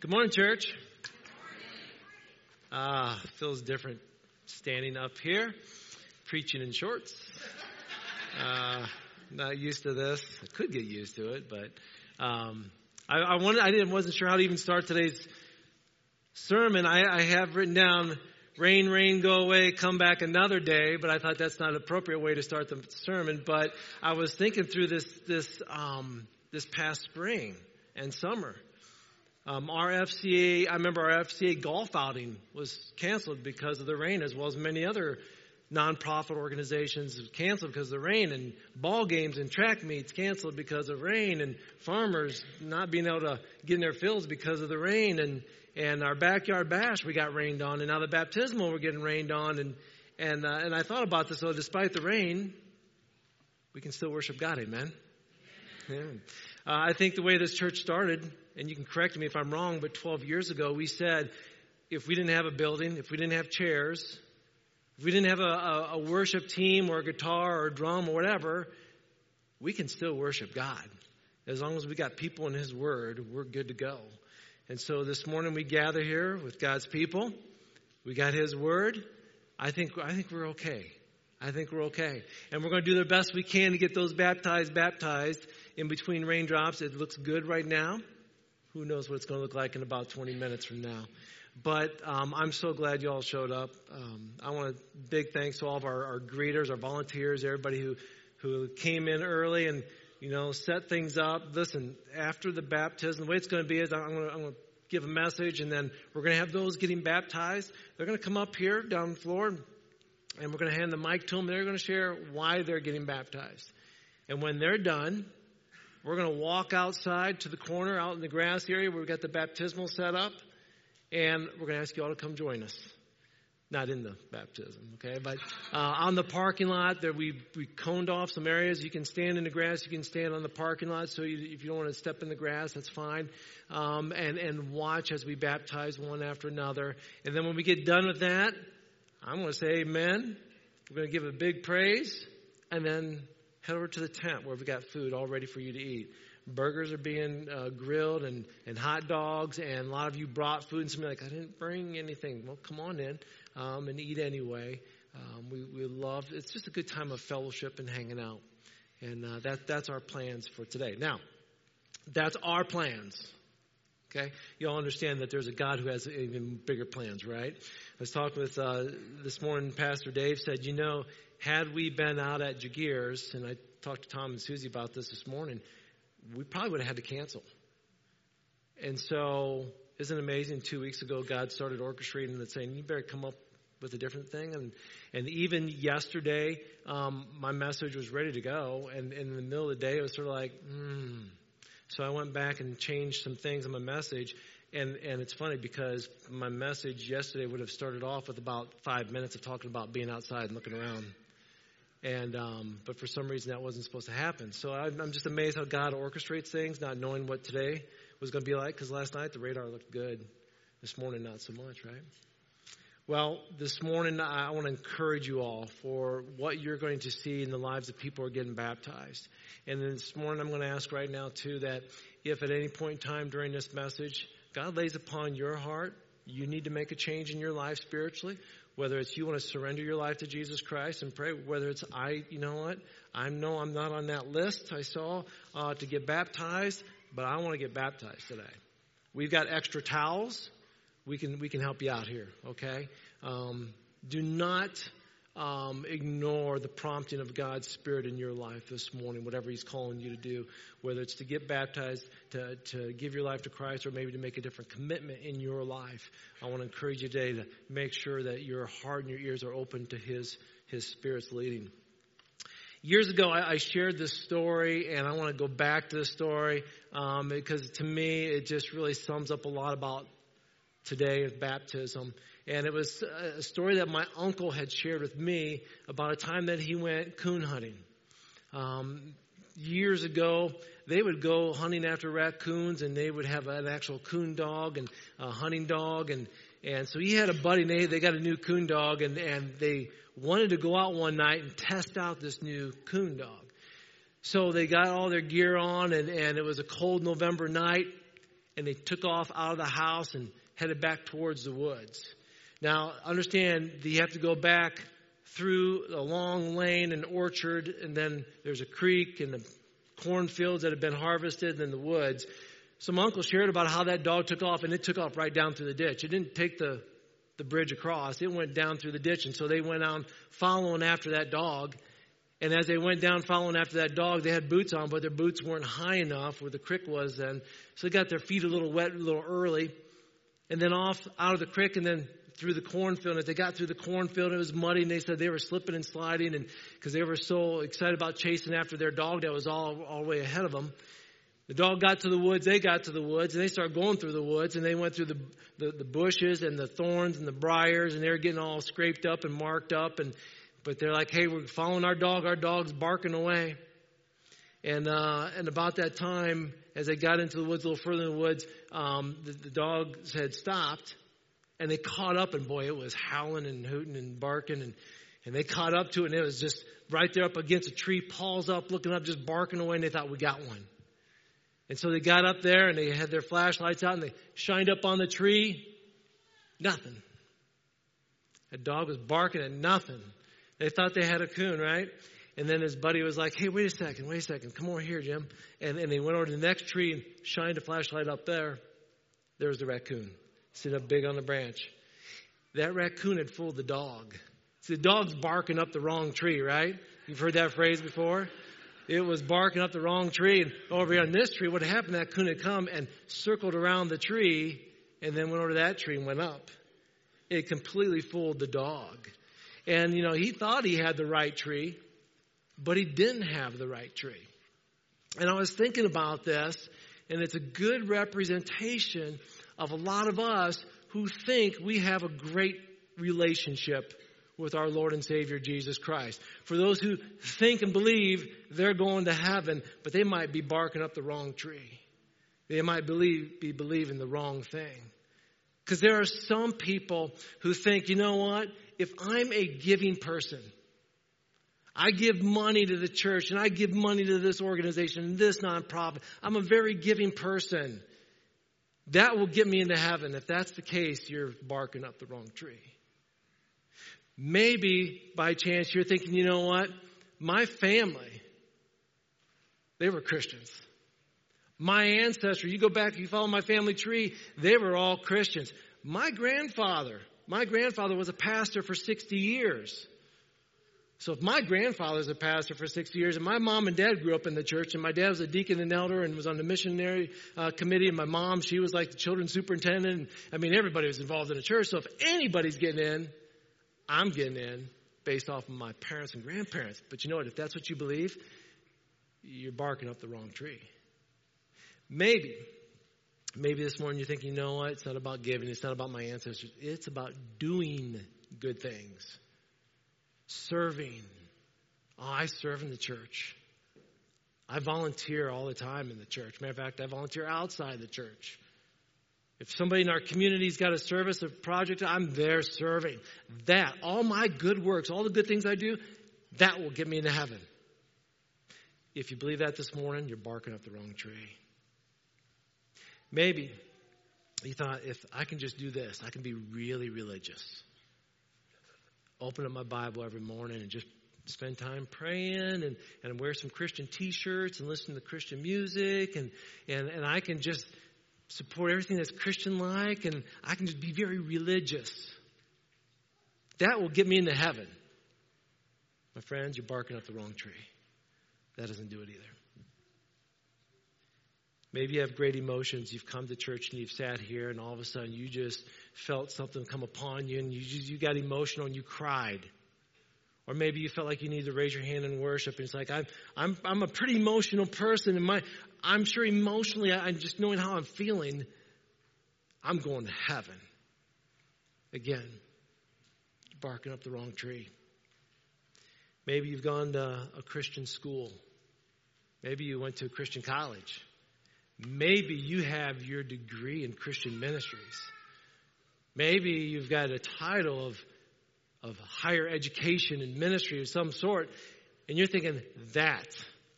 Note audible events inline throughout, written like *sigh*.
Good morning, church. Ah, feels different standing up here, preaching in shorts. Uh, not used to this. I could get used to it, but um, I, I wanted. I didn't. wasn't sure how to even start today's sermon. I, I have written down rain, rain, go away, come back another day. But I thought that's not an appropriate way to start the sermon. But I was thinking through this this um, this past spring and summer. Um, our FCA, I remember our FCA golf outing was canceled because of the rain, as well as many other nonprofit organizations canceled because of the rain, and ball games and track meets canceled because of rain, and farmers not being able to get in their fields because of the rain, and and our backyard bash we got rained on, and now the baptismal we're getting rained on, and and uh, and I thought about this. So despite the rain, we can still worship God. Amen. Yeah. Uh, I think the way this church started, and you can correct me if I'm wrong, but 12 years ago we said if we didn't have a building, if we didn't have chairs, if we didn't have a, a, a worship team or a guitar or a drum or whatever, we can still worship God. As long as we got people in His Word, we're good to go. And so this morning we gather here with God's people. We got His Word. I think I think we're okay. I think we're okay. And we're going to do the best we can to get those baptized baptized in between raindrops. It looks good right now. Who knows what it's going to look like in about 20 minutes from now. But um, I'm so glad you all showed up. Um, I want to big thanks to all of our, our greeters, our volunteers, everybody who, who came in early and, you know, set things up. Listen, after the baptism, the way it's going to be is I'm going to, I'm going to give a message and then we're going to have those getting baptized. They're going to come up here down the floor and we're going to hand the mic to them. They're going to share why they're getting baptized. And when they're done, we're going to walk outside to the corner out in the grass area where we've got the baptismal set up, and we're going to ask you all to come join us. Not in the baptism, okay? But uh, on the parking lot, there we we coned off some areas. You can stand in the grass. You can stand on the parking lot. So you, if you don't want to step in the grass, that's fine. Um, and and watch as we baptize one after another. And then when we get done with that, I'm going to say Amen. We're going to give a big praise, and then head over to the tent where we've got food all ready for you to eat. Burgers are being uh, grilled and, and hot dogs, and a lot of you brought food, and some like, I didn't bring anything. Well, come on in um, and eat anyway. Um, we, we love, it's just a good time of fellowship and hanging out. And uh, that, that's our plans for today. Now, that's our plans. Okay? You all understand that there's a God who has even bigger plans, right? I was talking with, uh, this morning, Pastor Dave said, you know, had we been out at Jagiers, and I talked to Tom and Susie about this this morning, we probably would have had to cancel. And so, isn't it amazing? Two weeks ago, God started orchestrating and saying, you better come up with a different thing. And, and even yesterday, um, my message was ready to go. And, and in the middle of the day, it was sort of like, hmm. So I went back and changed some things in my message. And, and it's funny because my message yesterday would have started off with about five minutes of talking about being outside and looking around. And um, but for some reason that wasn't supposed to happen. So I'm, just amazed how God orchestrates things, not knowing what today was going to be like. Because last night the radar looked good, this morning not so much, right? Well, this morning I want to encourage you all for what you're going to see in the lives of people who are getting baptized. And this morning I'm going to ask right now too that if at any point in time during this message God lays upon your heart, you need to make a change in your life spiritually, whether it's you want to surrender your life to Jesus Christ and pray, whether it's I, you know what, I know I'm not on that list I saw uh, to get baptized, but I want to get baptized today. We've got extra towels. We can we can help you out here. Okay. Um, do not um, ignore the prompting of God's Spirit in your life this morning, whatever He's calling you to do, whether it's to get baptized, to, to give your life to Christ, or maybe to make a different commitment in your life. I want to encourage you today to make sure that your heart and your ears are open to His, His Spirit's leading. Years ago, I, I shared this story, and I want to go back to the story um, because to me, it just really sums up a lot about today of baptism. And it was a story that my uncle had shared with me about a time that he went coon hunting. Um, years ago, they would go hunting after raccoons and they would have an actual coon dog and a hunting dog. And, and so he had a buddy and they, they got a new coon dog and, and they wanted to go out one night and test out this new coon dog. So they got all their gear on and, and it was a cold November night and they took off out of the house and headed back towards the woods. Now, understand that you have to go back through a long lane and orchard, and then there's a creek and the cornfields that have been harvested, and then the woods. Some uncle shared about how that dog took off, and it took off right down through the ditch. It didn't take the, the bridge across, it went down through the ditch, and so they went on following after that dog. And as they went down following after that dog, they had boots on, but their boots weren't high enough where the creek was then. So they got their feet a little wet, a little early. And then off out of the creek and then through the cornfield. And as they got through the cornfield, it was muddy, and they said they were slipping and sliding, and because they were so excited about chasing after their dog that was all all way ahead of them. The dog got to the woods, they got to the woods, and they started going through the woods, and they went through the, the, the bushes and the thorns and the briars, and they were getting all scraped up and marked up, and but they're like, hey, we're following our dog, our dog's barking away. And uh, and about that time, as they got into the woods a little further in the woods, um, the, the dogs had stopped, and they caught up, and boy, it was howling and hooting and barking, and, and they caught up to it, and it was just right there up against a tree, paws up, looking up, just barking away, and they thought, we got one. And so they got up there, and they had their flashlights out, and they shined up on the tree. Nothing. That dog was barking at nothing. They thought they had a coon, right? And then his buddy was like, hey, wait a second, wait a second, come over here, Jim. And, and they went over to the next tree and shined a flashlight up there. There was the raccoon sit up big on the branch. That raccoon had fooled the dog. See, the dog's barking up the wrong tree, right? You've heard that phrase before? It was barking up the wrong tree. And over here on this tree, what happened, that coon had come and circled around the tree and then went over to that tree and went up. It completely fooled the dog. And, you know, he thought he had the right tree, but he didn't have the right tree. And I was thinking about this, and it's a good representation of a lot of us who think we have a great relationship with our Lord and Savior Jesus Christ. For those who think and believe they're going to heaven, but they might be barking up the wrong tree. They might believe, be believing the wrong thing. Because there are some people who think, you know what? If I'm a giving person, I give money to the church and I give money to this organization and this nonprofit. I'm a very giving person. That will get me into heaven. If that's the case, you're barking up the wrong tree. Maybe by chance you're thinking, you know what? My family, they were Christians. My ancestry, you go back, you follow my family tree, they were all Christians. My grandfather, my grandfather was a pastor for 60 years. So if my grandfather's a pastor for 60 years, and my mom and dad grew up in the church, and my dad was a deacon and elder and was on the missionary uh, committee, and my mom, she was like the children's superintendent. And, I mean, everybody was involved in the church. So if anybody's getting in, I'm getting in based off of my parents and grandparents. But you know what? If that's what you believe, you're barking up the wrong tree. Maybe, maybe this morning you're thinking, you know what? It's not about giving. It's not about my ancestors. It's about doing good things serving. Oh, I serve in the church. I volunteer all the time in the church. Matter of fact, I volunteer outside the church. If somebody in our community's got a service, a project, I'm there serving. That, all my good works, all the good things I do, that will get me into heaven. If you believe that this morning, you're barking up the wrong tree. Maybe you thought, if I can just do this, I can be really religious open up my Bible every morning and just spend time praying and, and wear some Christian t-shirts and listen to Christian music and, and, and I can just support everything that's Christian like and I can just be very religious. That will get me into heaven. My friends, you're barking up the wrong tree. That doesn't do it either. Maybe you have great emotions. You've come to church and you've sat here, and all of a sudden you just felt something come upon you, and you you got emotional and you cried. Or maybe you felt like you needed to raise your hand in worship, and it's like I'm I'm I'm a pretty emotional person, and my I'm sure emotionally, I, I'm just knowing how I'm feeling. I'm going to heaven. Again, barking up the wrong tree. Maybe you've gone to a Christian school. Maybe you went to a Christian college. Maybe you have your degree in Christian ministries. Maybe you've got a title of, of higher education and ministry of some sort, and you're thinking, that,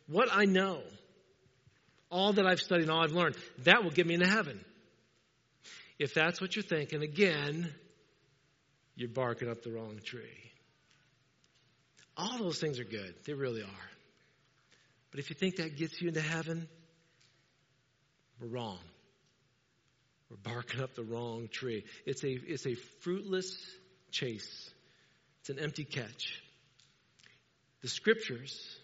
what I know, all that I've studied and all I've learned, that will get me into heaven. If that's what you're thinking, again, you're barking up the wrong tree. All those things are good. They really are. But if you think that gets you into heaven, we're wrong. We're barking up the wrong tree. It's a, it's a fruitless chase. It's an empty catch. The scriptures,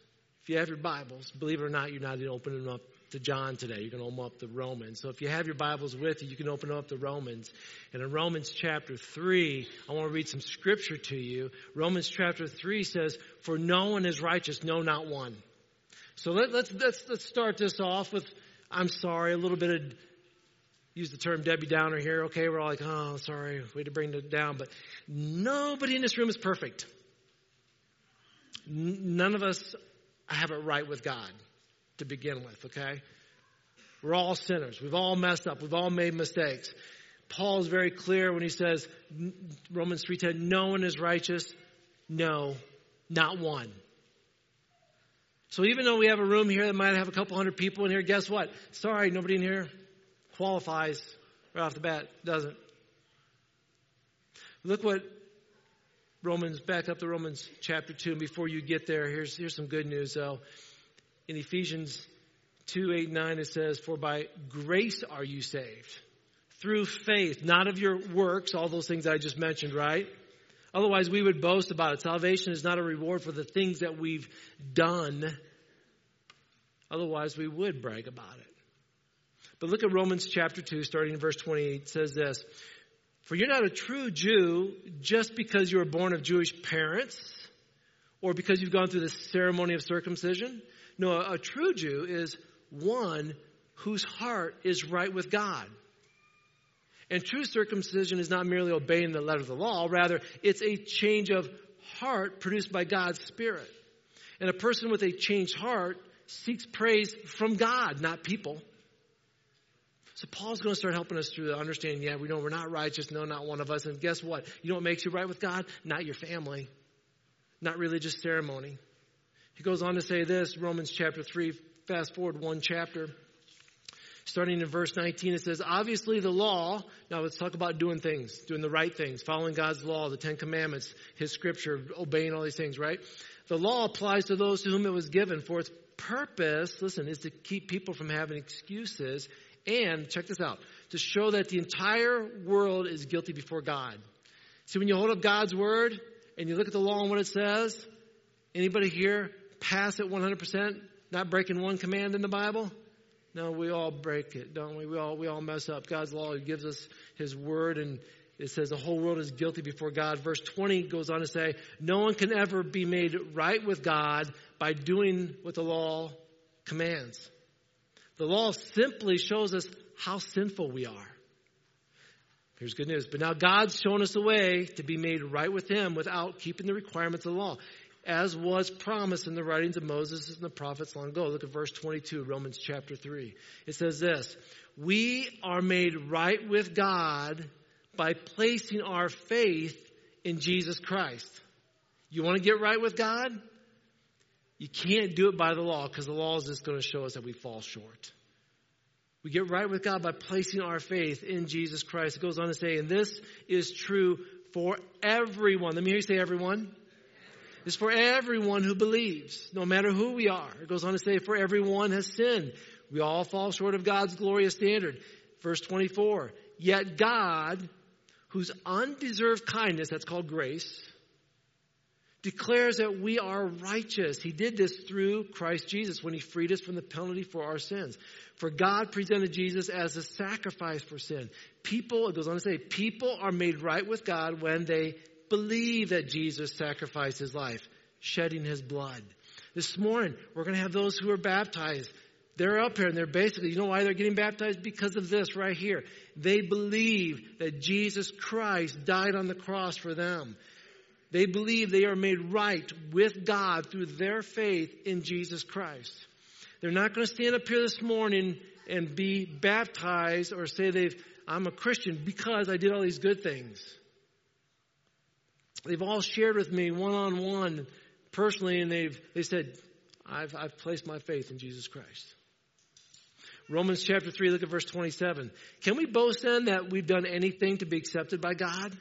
if you have your Bibles, believe it or not, you're not even opening them up to John today. You're going to open up the Romans. So if you have your Bibles with you, you can open up the Romans. And in Romans chapter 3, I want to read some scripture to you. Romans chapter 3 says, For no one is righteous, no, not one. So let, let's, let's, let's start this off with, I'm sorry, a little bit of, use the term Debbie Downer here. Okay, we're all like, oh, sorry, way to bring it down. But nobody in this room is perfect. None of us have it right with God to begin with, okay? We're all sinners. We've all messed up. We've all made mistakes. Paul is very clear when he says, Romans 3.10, no one is righteous. No, not one. So even though we have a room here that might have a couple hundred people in here, guess what? Sorry, nobody in here qualifies right off the bat. Doesn't. Look what Romans, back up to Romans chapter 2. And before you get there, here's, here's some good news though in Ephesians 2 8 9, it says, For by grace are you saved. Through faith, not of your works, all those things I just mentioned, right? Otherwise, we would boast about it. Salvation is not a reward for the things that we've done. Otherwise, we would brag about it. But look at Romans chapter 2, starting in verse 28. It says this For you're not a true Jew just because you were born of Jewish parents or because you've gone through the ceremony of circumcision. No, a true Jew is one whose heart is right with God. And true circumcision is not merely obeying the letter of the law, rather, it's a change of heart produced by God's Spirit. And a person with a changed heart seeks praise from God, not people. So Paul's going to start helping us through the understanding, yeah, we know we're not righteous, no, not one of us. And guess what? You know what makes you right with God? Not your family, not religious ceremony. He goes on to say this, Romans chapter 3, fast forward one chapter. Starting in verse 19, it says, Obviously, the law, now let's talk about doing things, doing the right things, following God's law, the Ten Commandments, His scripture, obeying all these things, right? The law applies to those to whom it was given for its purpose, listen, is to keep people from having excuses and, check this out, to show that the entire world is guilty before God. See, when you hold up God's word and you look at the law and what it says, anybody here pass it 100%, not breaking one command in the Bible? No, we all break it, don't we? We all, we all mess up. God's law He gives us His word, and it says the whole world is guilty before God. Verse 20 goes on to say, No one can ever be made right with God by doing what the law commands. The law simply shows us how sinful we are. Here's good news. But now God's shown us a way to be made right with Him without keeping the requirements of the law as was promised in the writings of Moses and the prophets long ago. Look at verse 22, Romans chapter 3. It says this We are made right with God by placing our faith in Jesus Christ. You want to get right with God? You can't do it by the law because the law is just going to show us that we fall short. We get right with God by placing our faith in Jesus Christ. It goes on to say, and this is true for everyone. Let me hear you say everyone It's for everyone who believes, no matter who we are. It goes on to say, for everyone has sinned. We all fall short of God's glorious standard. Verse 24, yet God, whose undeserved kindness, that's called grace, declares that we are righteous. He did this through Christ Jesus when he freed us from the penalty for our sins. For God presented Jesus as a sacrifice for sin. People, it goes on to say, people are made right with God when they believe that Jesus sacrificed his life, shedding his blood. This morning, we're going to have those who are baptized. They're up here and they're basically, you know why they're getting baptized? Because of this right here. They believe that Jesus Christ died on the cross for them. They believe they are made right with God through their faith in Jesus Christ. They're not going to stand up here this morning and be baptized or say they've, I'm a Christian because I did all these good things. They've all shared with me one on one personally, and they've they said, I've, I've placed my faith in Jesus Christ. Romans chapter 3, look at verse 27. Can we boast then that we've done anything to be accepted by God?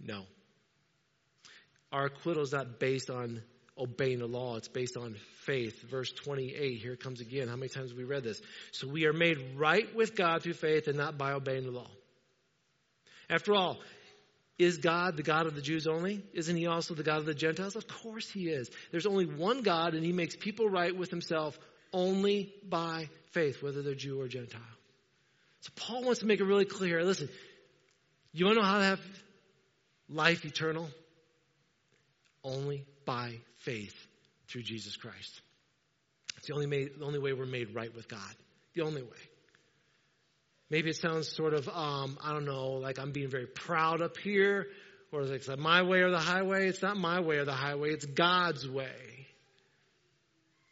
No. Our acquittal is not based on obeying the law, it's based on faith. Verse 28, here it comes again. How many times have we read this? So we are made right with God through faith and not by obeying the law. After all, is God the God of the Jews only? Isn't he also the God of the Gentiles? Of course he is. There's only one God, and he makes people right with himself only by faith, whether they're Jew or Gentile. So Paul wants to make it really clear. Listen, you want to know how to have life eternal? Only by faith through Jesus Christ. It's the only, made, the only way we're made right with God. The only way. Maybe it sounds sort of, um, I don't know, like I'm being very proud up here, or it's like my way or the highway. It's not my way or the highway, it's God's way.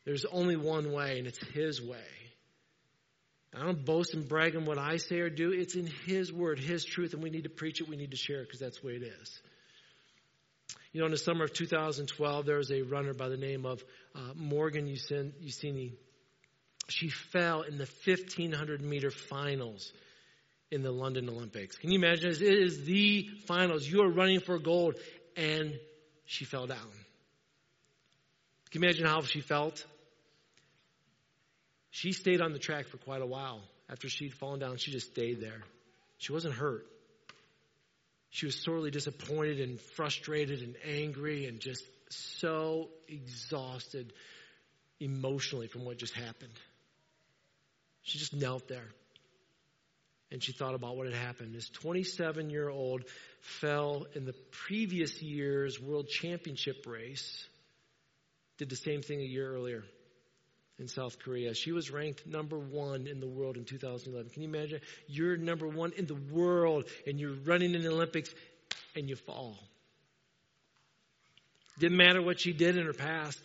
There's only one way, and it's His way. I don't boast and brag on what I say or do. It's in His word, His truth, and we need to preach it. We need to share it because that's the way it is. You know, in the summer of 2012, there was a runner by the name of uh, Morgan Uceny. She fell in the 1500 meter finals in the London Olympics. Can you imagine? It is the finals. You are running for gold, and she fell down. Can you imagine how she felt? She stayed on the track for quite a while. After she'd fallen down, she just stayed there. She wasn't hurt. She was sorely disappointed and frustrated and angry and just so exhausted emotionally from what just happened. She just knelt there and she thought about what had happened. This 27 year old fell in the previous year's world championship race, did the same thing a year earlier in South Korea. She was ranked number one in the world in 2011. Can you imagine? You're number one in the world and you're running in the Olympics and you fall. Didn't matter what she did in her past.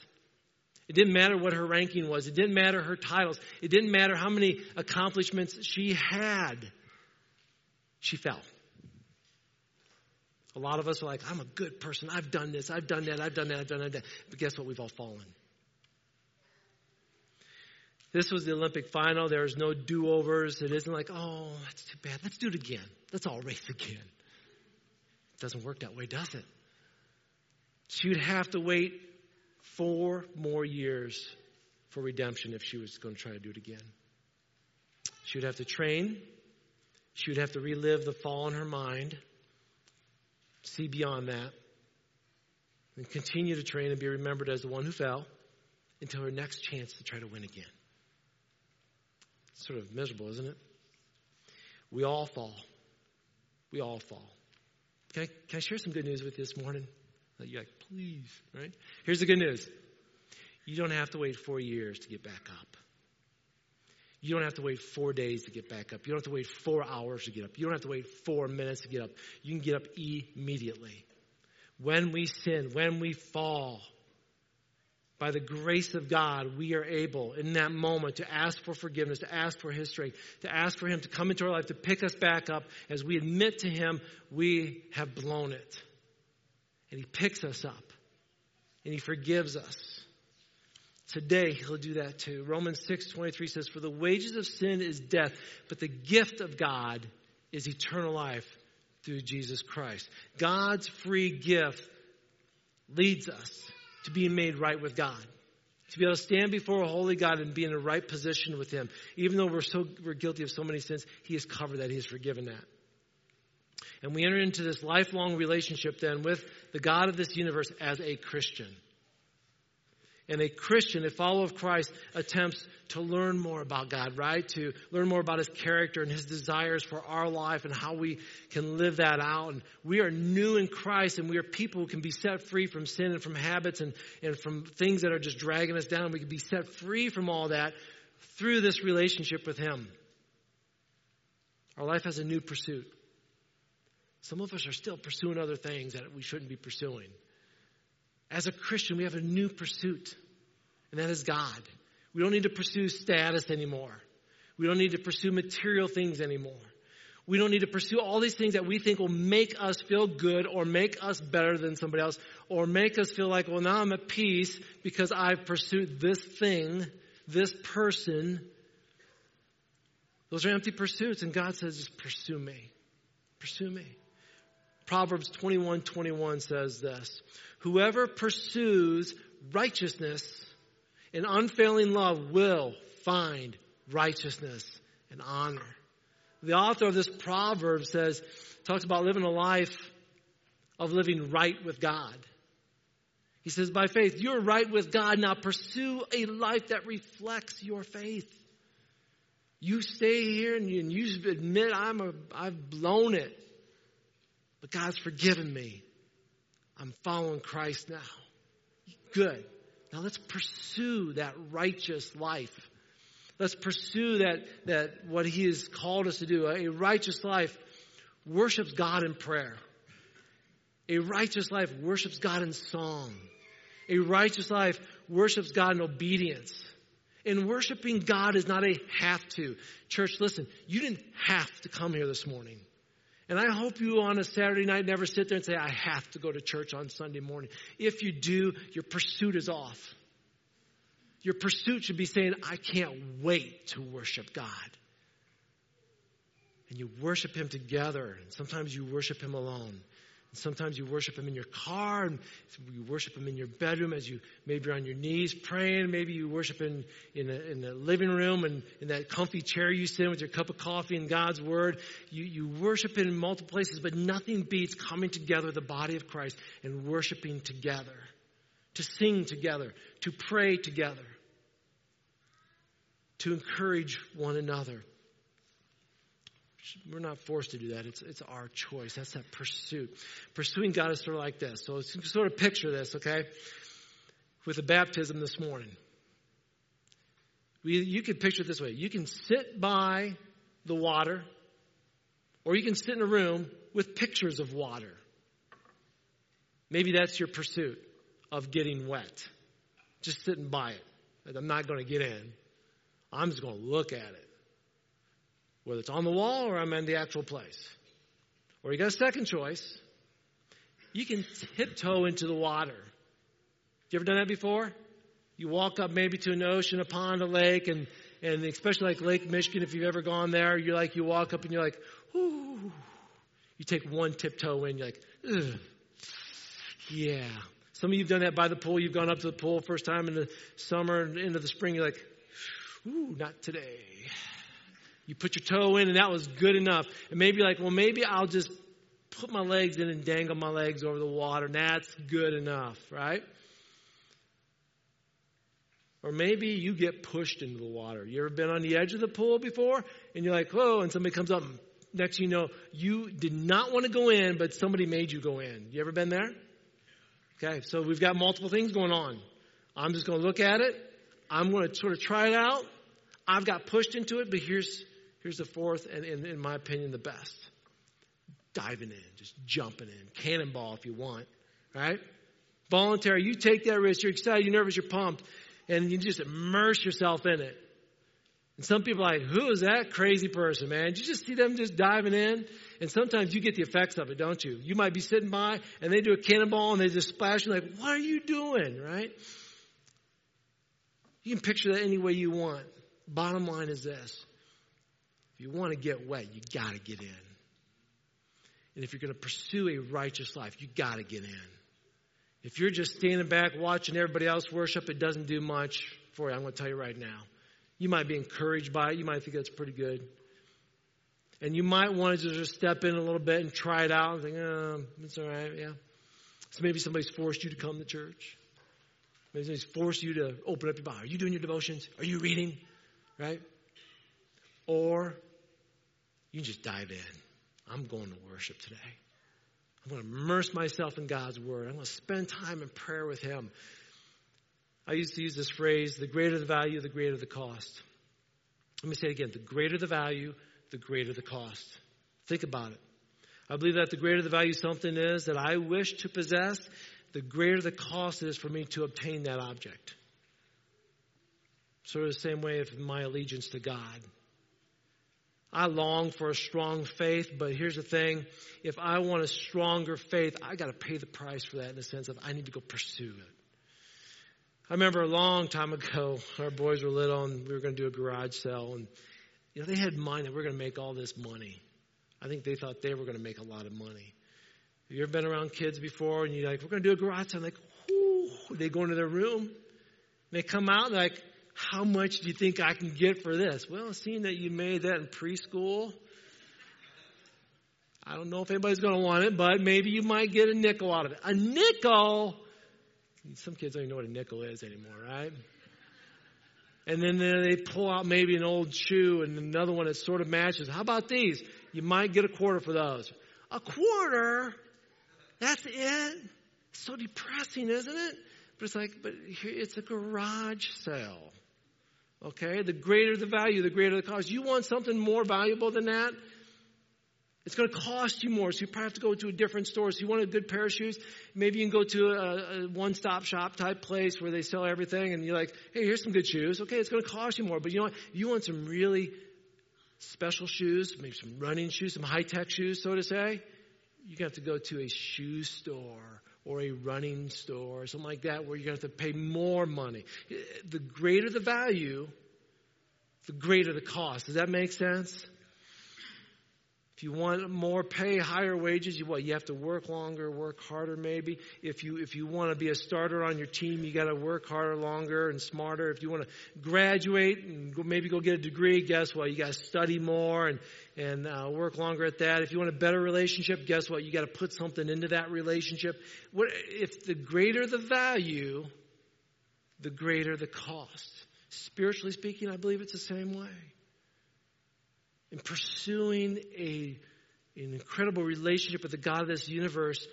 It didn't matter what her ranking was. It didn't matter her titles. It didn't matter how many accomplishments she had. She fell. A lot of us are like, I'm a good person. I've done this. I've done that. I've done that. I've done that. But guess what? We've all fallen. This was the Olympic final. There was no do overs. It isn't like, oh, that's too bad. Let's do it again. Let's all race again. It doesn't work that way, does it? She would have to wait four more years for redemption if she was going to try to do it again. She would have to train. She would have to relive the fall in her mind, see beyond that, and continue to train and be remembered as the one who fell until her next chance to try to win again sort of miserable, isn't it? We all fall. We all fall. Can I, can I share some good news with you this morning? You're like, please, right? Here's the good news. You don't have to wait four years to get back up. You don't have to wait four days to get back up. You don't have to wait four hours to get up. You don't have to wait four minutes to get up. You can get up immediately. When we sin, when we fall, by the grace of God, we are able in that moment to ask for forgiveness, to ask for His strength, to ask for Him to come into our life, to pick us back up as we admit to Him we have blown it. And He picks us up and He forgives us. Today, He'll do that too. Romans 6 23 says, For the wages of sin is death, but the gift of God is eternal life through Jesus Christ. God's free gift leads us to being made right with God. To be able to stand before a holy God and be in a right position with Him. Even though we're so we're guilty of so many sins, He has covered that, He has forgiven that. And we enter into this lifelong relationship then with the God of this universe as a Christian. And a Christian, a follower of Christ, attempts to learn more about God, right? To learn more about His character and His desires for our life and how we can live that out. And we are new in Christ and we are people who can be set free from sin and from habits and, and from things that are just dragging us down. We can be set free from all that through this relationship with Him. Our life has a new pursuit. Some of us are still pursuing other things that we shouldn't be pursuing. As a Christian, we have a new pursuit, and that is God. We don't need to pursue status anymore. We don't need to pursue material things anymore. We don't need to pursue all these things that we think will make us feel good or make us better than somebody else or make us feel like, well, now I'm at peace because I've pursued this thing, this person. Those are empty pursuits, and God says, just pursue me. Pursue me. Proverbs 21 21 says this Whoever pursues righteousness and unfailing love will find righteousness and honor. The author of this proverb says, talks about living a life of living right with God. He says, by faith, you're right with God. Now pursue a life that reflects your faith. You stay here and you, and you admit I'm a, I've blown it. But God's forgiven me. I'm following Christ now. Good. Now let's pursue that righteous life. Let's pursue that, that what He has called us to do. A righteous life worships God in prayer. A righteous life worships God in song. A righteous life worships God in obedience. And worshiping God is not a have to. Church, listen, you didn't have to come here this morning. And I hope you on a Saturday night never sit there and say, I have to go to church on Sunday morning. If you do, your pursuit is off. Your pursuit should be saying, I can't wait to worship God. And you worship Him together. And sometimes you worship Him alone. Sometimes you worship Him in your car, and you worship Him in your bedroom as you maybe you're on your knees praying. Maybe you worship in in the, in the living room and in that comfy chair you sit in with your cup of coffee and God's Word. You you worship in multiple places, but nothing beats coming together, the body of Christ, and worshiping together, to sing together, to pray together, to encourage one another. We're not forced to do that. It's, it's our choice. That's that pursuit. Pursuing God is sort of like this. So sort of picture this, okay? With the baptism this morning. We, you can picture it this way. You can sit by the water, or you can sit in a room with pictures of water. Maybe that's your pursuit of getting wet. Just sitting by it. I'm not going to get in. I'm just going to look at it whether it's on the wall or I'm in the actual place. Or you got a second choice. You can tiptoe into the water. You ever done that before? You walk up maybe to an ocean, a pond, a lake, and, and especially like Lake Michigan, if you've ever gone there, you're like, you walk up and you're like, ooh. You take one tiptoe in, you're like, ugh. Yeah. Some of you have done that by the pool. You've gone up to the pool first time in the summer and into the spring. You're like, ooh, not today. You put your toe in and that was good enough. And maybe like, well, maybe I'll just put my legs in and dangle my legs over the water and that's good enough, right? Or maybe you get pushed into the water. You ever been on the edge of the pool before? And you're like, whoa, and somebody comes up. And next you know, you did not want to go in, but somebody made you go in. You ever been there? Okay, so we've got multiple things going on. I'm just going to look at it. I'm going to sort of try it out. I've got pushed into it, but here's Here's the fourth, and in, my opinion, the best. Diving in, just jumping in. Cannonball if you want, right? Voluntary. You take that risk. You're excited. You're nervous. You're pumped. And you just immerse yourself in it. And some people are like, who is that crazy person, man? You just see them just diving in. And sometimes you get the effects of it, don't you? You might be sitting by and they do a cannonball and they just splash. You're like, what are you doing, right? You can picture that any way you want. Bottom line is this you want to get wet, you got to get in. And if you're going to pursue a righteous life, you got to get in. If you're just standing back watching everybody else worship, it doesn't do much for you. I'm going to tell you right now. You might be encouraged by it. You might think that's pretty good. And you might want to just step in a little bit and try it out and think, oh, it's all right, yeah. So maybe somebody's forced you to come to church. Maybe somebody's forced you to open up your Bible. Are you doing your devotions? Are you reading? Right? Or you just dive in. I'm going to worship today. I'm going to immerse myself in God's Word. I'm going to spend time in prayer with Him. I used to use this phrase the greater the value, the greater the cost. Let me say it again the greater the value, the greater the cost. Think about it. I believe that the greater the value something is that I wish to possess, the greater the cost is for me to obtain that object. Sort of the same way of my allegiance to God. I long for a strong faith, but here's the thing. If I want a stronger faith, I got to pay the price for that in the sense of I need to go pursue it. I remember a long time ago, *laughs* our boys were little and we were going to do a garage sale and You know, they had in mind that we're going to make all this money. I think they thought they were going to make a lot of money. Have you ever been around kids before and you're like, we're going to do a garage sale? Like, whoo, they go into their room. They come out and like, how much do you think I can get for this? Well, seeing that you made that in preschool, I don't know if anybody's going to want it, but maybe you might get a nickel out of it. A nickel? Some kids don't even know what a nickel is anymore, right? And then they pull out maybe an old shoe and another one that sort of matches. How about these? You might get a quarter for those. A quarter? That's it? So depressing, isn't it? But it's like, but it's a garage sale. Okay? The greater the value, the greater the cost. You want something more valuable than that? It's going to cost you more, so you probably have to go to a different store. So you want a good pair of shoes? Maybe you can go to a, a one-stop shop type place where they sell everything, and you're like, "Hey, here's some good shoes." Okay, it's going to cost you more, but you know what? You want some really special shoes, maybe some running shoes, some high-tech shoes, so to say. To have to go to a shoe store or a running store or something like that, where you're going to have to pay more money. The greater the value, the greater the cost. Does that make sense? If you want more pay, higher wages, you what? You have to work longer, work harder maybe. If you if you want to be a starter on your team, you got to work harder, longer, and smarter. If you want to graduate and go, maybe go get a degree, guess what? You got to study more and and uh, work longer at that. If you want a better relationship, guess what? You got to put something into that relationship. What if the greater the value, the greater the cost? Spiritually speaking, I believe it's the same way in pursuing a, an incredible relationship with the God of this universe,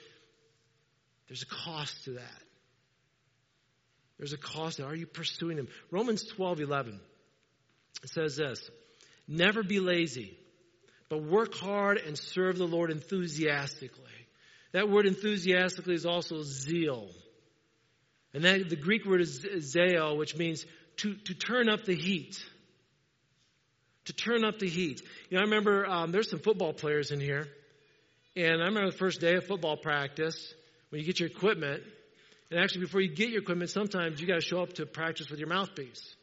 there's a cost to that. There's a cost. Are you pursuing Him? Romans 12 11 says this Never be lazy, but work hard and serve the Lord enthusiastically. That word enthusiastically is also zeal. And that, the Greek word is zeo, which means to, to turn up the heat to turn up the heat. You know, I remember um, there's some football players in here, and I remember the first day of football practice when you get your equipment. And actually, before you get your equipment, sometimes you got to show up to practice with your mouthpiece.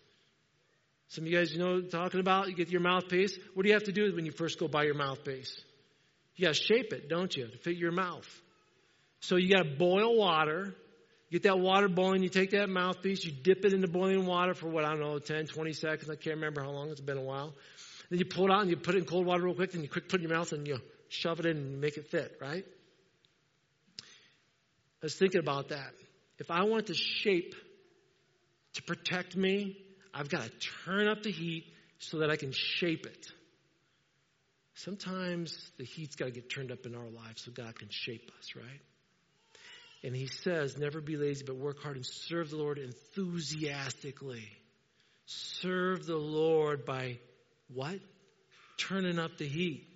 Some of you guys you know talking about. You get your mouthpiece. What do you have to do when you first go buy your mouthpiece? You got to shape it, don't you, to fit your mouth. So you got to boil water. Get that water boiling. You take that mouthpiece. You dip it into boiling water for what I don't know, 10, 20 seconds. I can't remember how long. It's been a while. Then you pull it out and you put it in cold water real quick. Then you quick put it in your mouth and you shove it in and make it fit, right? I was thinking about that. If I want the shape to protect me, I've got to turn up the heat so that I can shape it. Sometimes the heat's got to get turned up in our lives so God can shape us, right? And he says, never be lazy, but work hard and serve the Lord enthusiastically. Serve the Lord by what? Turning up the heat.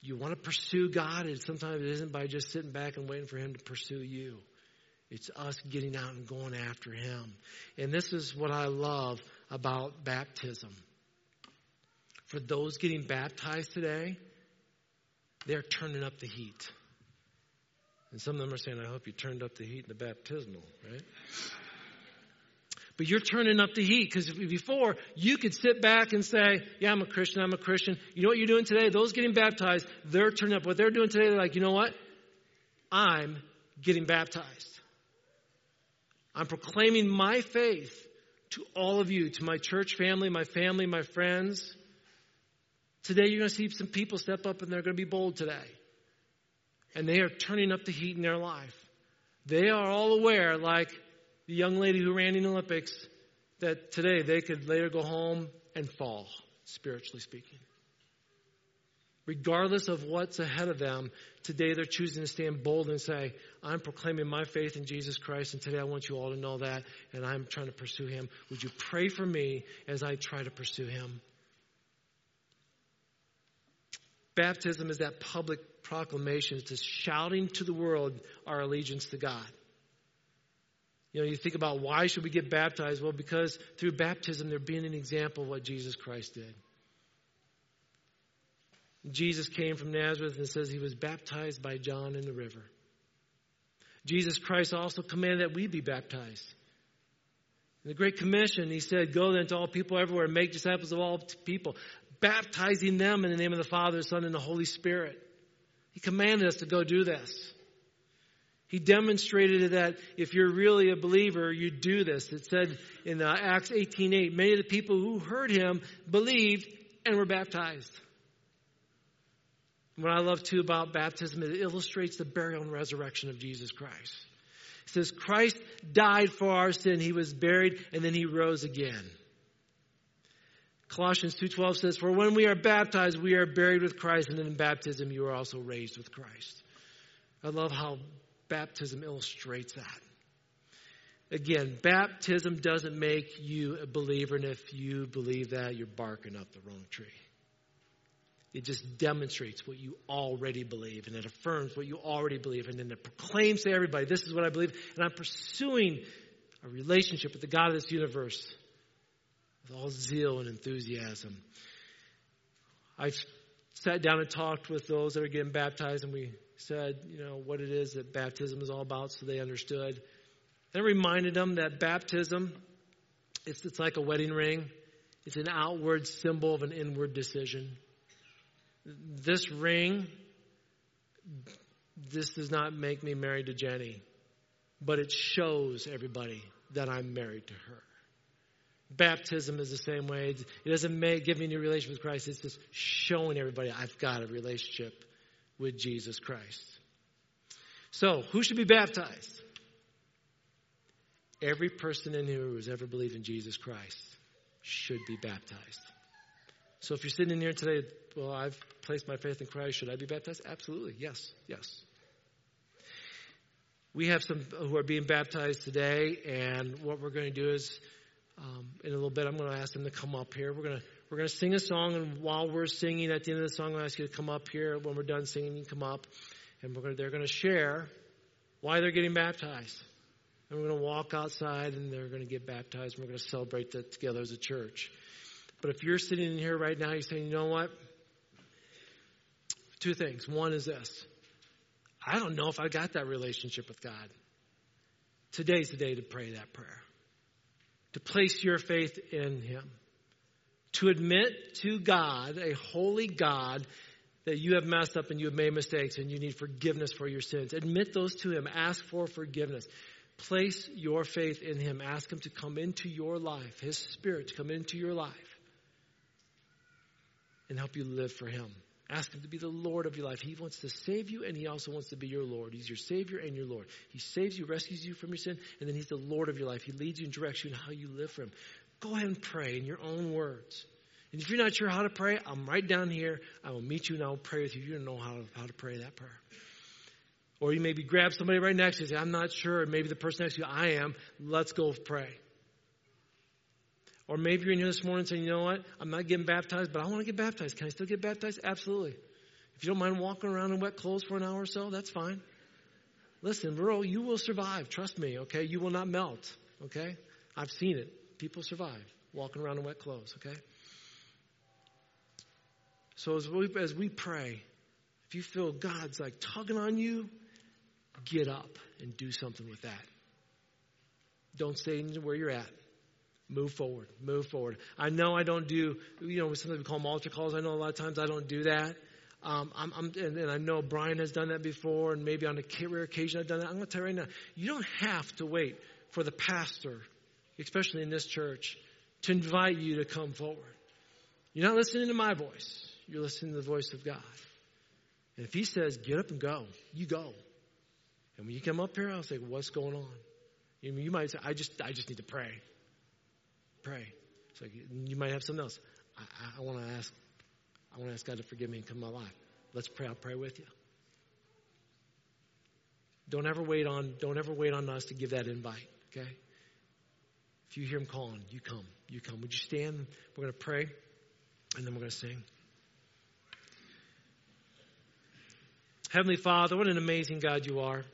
You want to pursue God, and sometimes it isn't by just sitting back and waiting for Him to pursue you. It's us getting out and going after Him. And this is what I love about baptism. For those getting baptized today, they're turning up the heat. And some of them are saying, I hope you turned up the heat in the baptismal, right? But you're turning up the heat because before you could sit back and say, Yeah, I'm a Christian, I'm a Christian. You know what you're doing today? Those getting baptized, they're turning up. What they're doing today, they're like, You know what? I'm getting baptized. I'm proclaiming my faith to all of you, to my church family, my family, my friends. Today, you're going to see some people step up and they're going to be bold today. And they are turning up the heat in their life. They are all aware, like the young lady who ran in the Olympics, that today they could later go home and fall, spiritually speaking. Regardless of what's ahead of them, today they're choosing to stand bold and say, I'm proclaiming my faith in Jesus Christ, and today I want you all to know that, and I'm trying to pursue Him. Would you pray for me as I try to pursue Him? Baptism is that public proclamation. It's a shouting to the world our allegiance to God. You know, you think about why should we get baptized? Well, because through baptism, they're being an example of what Jesus Christ did. Jesus came from Nazareth and says he was baptized by John in the river. Jesus Christ also commanded that we be baptized. In the Great Commission, he said, Go then to all people everywhere and make disciples of all people, baptizing them in the name of the Father, the Son, and the Holy Spirit. He commanded us to go do this. He demonstrated that if you're really a believer, you do this. It said in uh, Acts 18:8, many of the people who heard him believed and were baptized. What I love too about baptism is it illustrates the burial and resurrection of Jesus Christ. It says Christ died for our sin, he was buried, and then he rose again. Colossians 2:12 says, "For when we are baptized, we are buried with Christ, and in baptism you are also raised with Christ." I love how baptism illustrates that. Again, baptism doesn't make you a believer, and if you believe that, you're barking up the wrong tree. It just demonstrates what you already believe, and it affirms what you already believe, and then it proclaims to everybody, This is what I believe, and I'm pursuing a relationship with the God of this universe with all zeal and enthusiasm. I've sat down and talked with those that are getting baptized, and we said, you know, what it is that baptism is all about so they understood. And I reminded them that baptism, it's, it's like a wedding ring. It's an outward symbol of an inward decision. This ring, this does not make me married to Jenny, but it shows everybody that I'm married to her. Baptism is the same way. It doesn't make, give me a new relationship with Christ. It's just showing everybody I've got a relationship with Jesus Christ. So, who should be baptized? Every person in here who has ever believed in Jesus Christ should be baptized. So, if you're sitting in here today, well, I've placed my faith in Christ, should I be baptized? Absolutely. Yes, yes. We have some who are being baptized today, and what we're going to do is, um, in a little bit, I'm going to ask them to come up here. We're going to we're going to sing a song, and while we're singing, at the end of the song, I'll ask you to come up here. When we're done singing, you come up, and we're going to, they're going to share why they're getting baptized. And we're going to walk outside, and they're going to get baptized, and we're going to celebrate that together as a church. But if you're sitting in here right now, you're saying, you know what? Two things. One is this I don't know if I got that relationship with God. Today's the day to pray that prayer, to place your faith in Him to admit to God, a holy God, that you have messed up and you have made mistakes and you need forgiveness for your sins. Admit those to Him. Ask for forgiveness. Place your faith in Him. Ask Him to come into your life, His Spirit to come into your life and help you live for Him. Ask Him to be the Lord of your life. He wants to save you and He also wants to be your Lord. He's your Savior and your Lord. He saves you, rescues you from your sin, and then He's the Lord of your life. He leads you and directs you in how you live for Him. Go ahead and pray in your own words. And if you're not sure how to pray, I'm right down here. I will meet you and I'll pray with you. You don't know how to, how to pray that prayer. Or you maybe grab somebody right next to you and say, I'm not sure. Maybe the person next to you, I am. Let's go pray. Or maybe you're in here this morning saying, you know what? I'm not getting baptized, but I want to get baptized. Can I still get baptized? Absolutely. If you don't mind walking around in wet clothes for an hour or so, that's fine. Listen, bro, you will survive. Trust me, okay? You will not melt, okay? I've seen it. People survive walking around in wet clothes, okay? So as we, as we pray, if you feel God's like tugging on you, get up and do something with that. Don't stay where you're at. Move forward. Move forward. I know I don't do, you know, sometimes we call them altar calls. I know a lot of times I don't do that. Um, I'm, I'm, and, and, I know Brian has done that before, and maybe on a rare occasion I've done that. I'm going to tell you right now, you don't have to wait for the pastor, especially in this church, to invite you to come forward. You're not listening to my voice. You're listening to the voice of God. And if He says, get up and go, you go. And when you come up here, I'll say, what's going on? You might say, I just, I just need to pray. Pray. So you might have something else. I, I, want to ask, I want to ask God to forgive me and come in my life. Let's pray. I'll pray with you. Don't ever wait on, don't ever wait on us to give that invite. Okay? If you hear him calling, you come. You come. Would you stand? We're going to pray, and then we're going to sing. Heavenly Father, what an amazing God you are.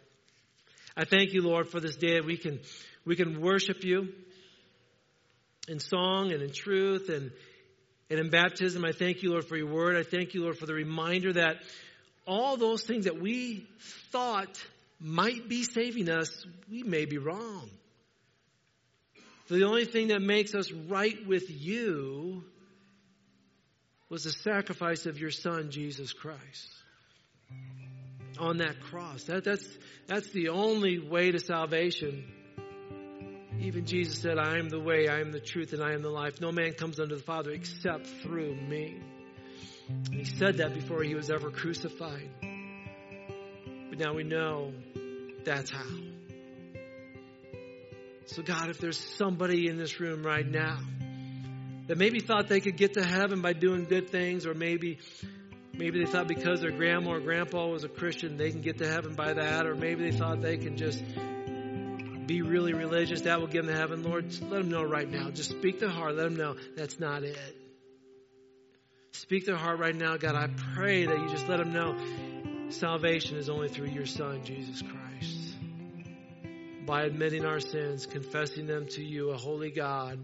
I thank you, Lord, for this day that we can, we can worship you in song and in truth and, and in baptism. I thank you, Lord, for your word. I thank you, Lord, for the reminder that all those things that we thought might be saving us, we may be wrong. The only thing that makes us right with you was the sacrifice of your son, Jesus Christ. On that cross. That, that's, that's the only way to salvation. Even Jesus said, I am the way, I am the truth, and I am the life. No man comes unto the Father except through me. And he said that before he was ever crucified. But now we know that's how. So, God, if there's somebody in this room right now that maybe thought they could get to heaven by doing good things, or maybe maybe they thought because their grandma or grandpa was a Christian, they can get to heaven by that, or maybe they thought they can just be really religious, that will get them to heaven. Lord, let them know right now. Just speak their heart. Let them know that's not it. Speak their heart right now, God. I pray that you just let them know salvation is only through your Son, Jesus Christ by admitting our sins, confessing them to you, a holy God,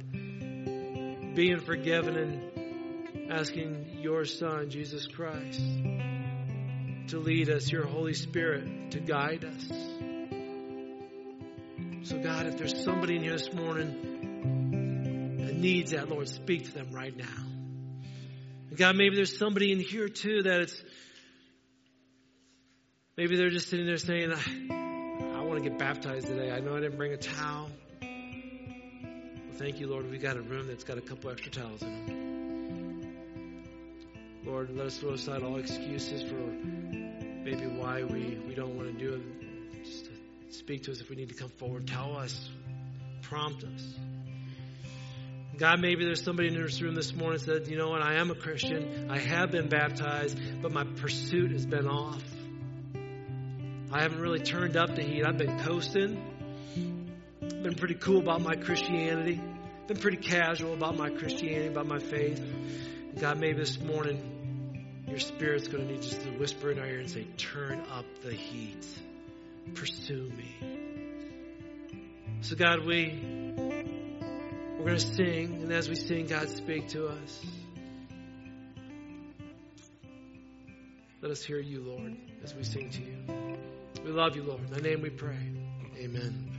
being forgiven and asking your Son, Jesus Christ, to lead us, your Holy Spirit to guide us. So, God, if there's somebody in here this morning that needs that, Lord, speak to them right now. And God, maybe there's somebody in here too that it's maybe they're just sitting there saying, I want to get baptized today. I know I didn't bring a towel. Well, thank you, Lord. We got a room that's got a couple extra towels in it. Lord, let us throw aside all excuses for maybe why we, we don't want to do it. Speak to us if we need to come forward. Tell us. Prompt us. God, maybe there's somebody in this room this morning that said, you know what, I am a Christian. I have been baptized, but my pursuit has been off. I haven't really turned up the heat. I've been coasting. Been pretty cool about my Christianity. Been pretty casual about my Christianity, about my faith. God, maybe this morning your spirit's going to need just to whisper in our ear and say, Turn up the heat. Pursue me. So, God, we we're going to sing, and as we sing, God, speak to us. Let us hear you, Lord, as we sing to you. We love you, Lord. In thy name we pray. Amen.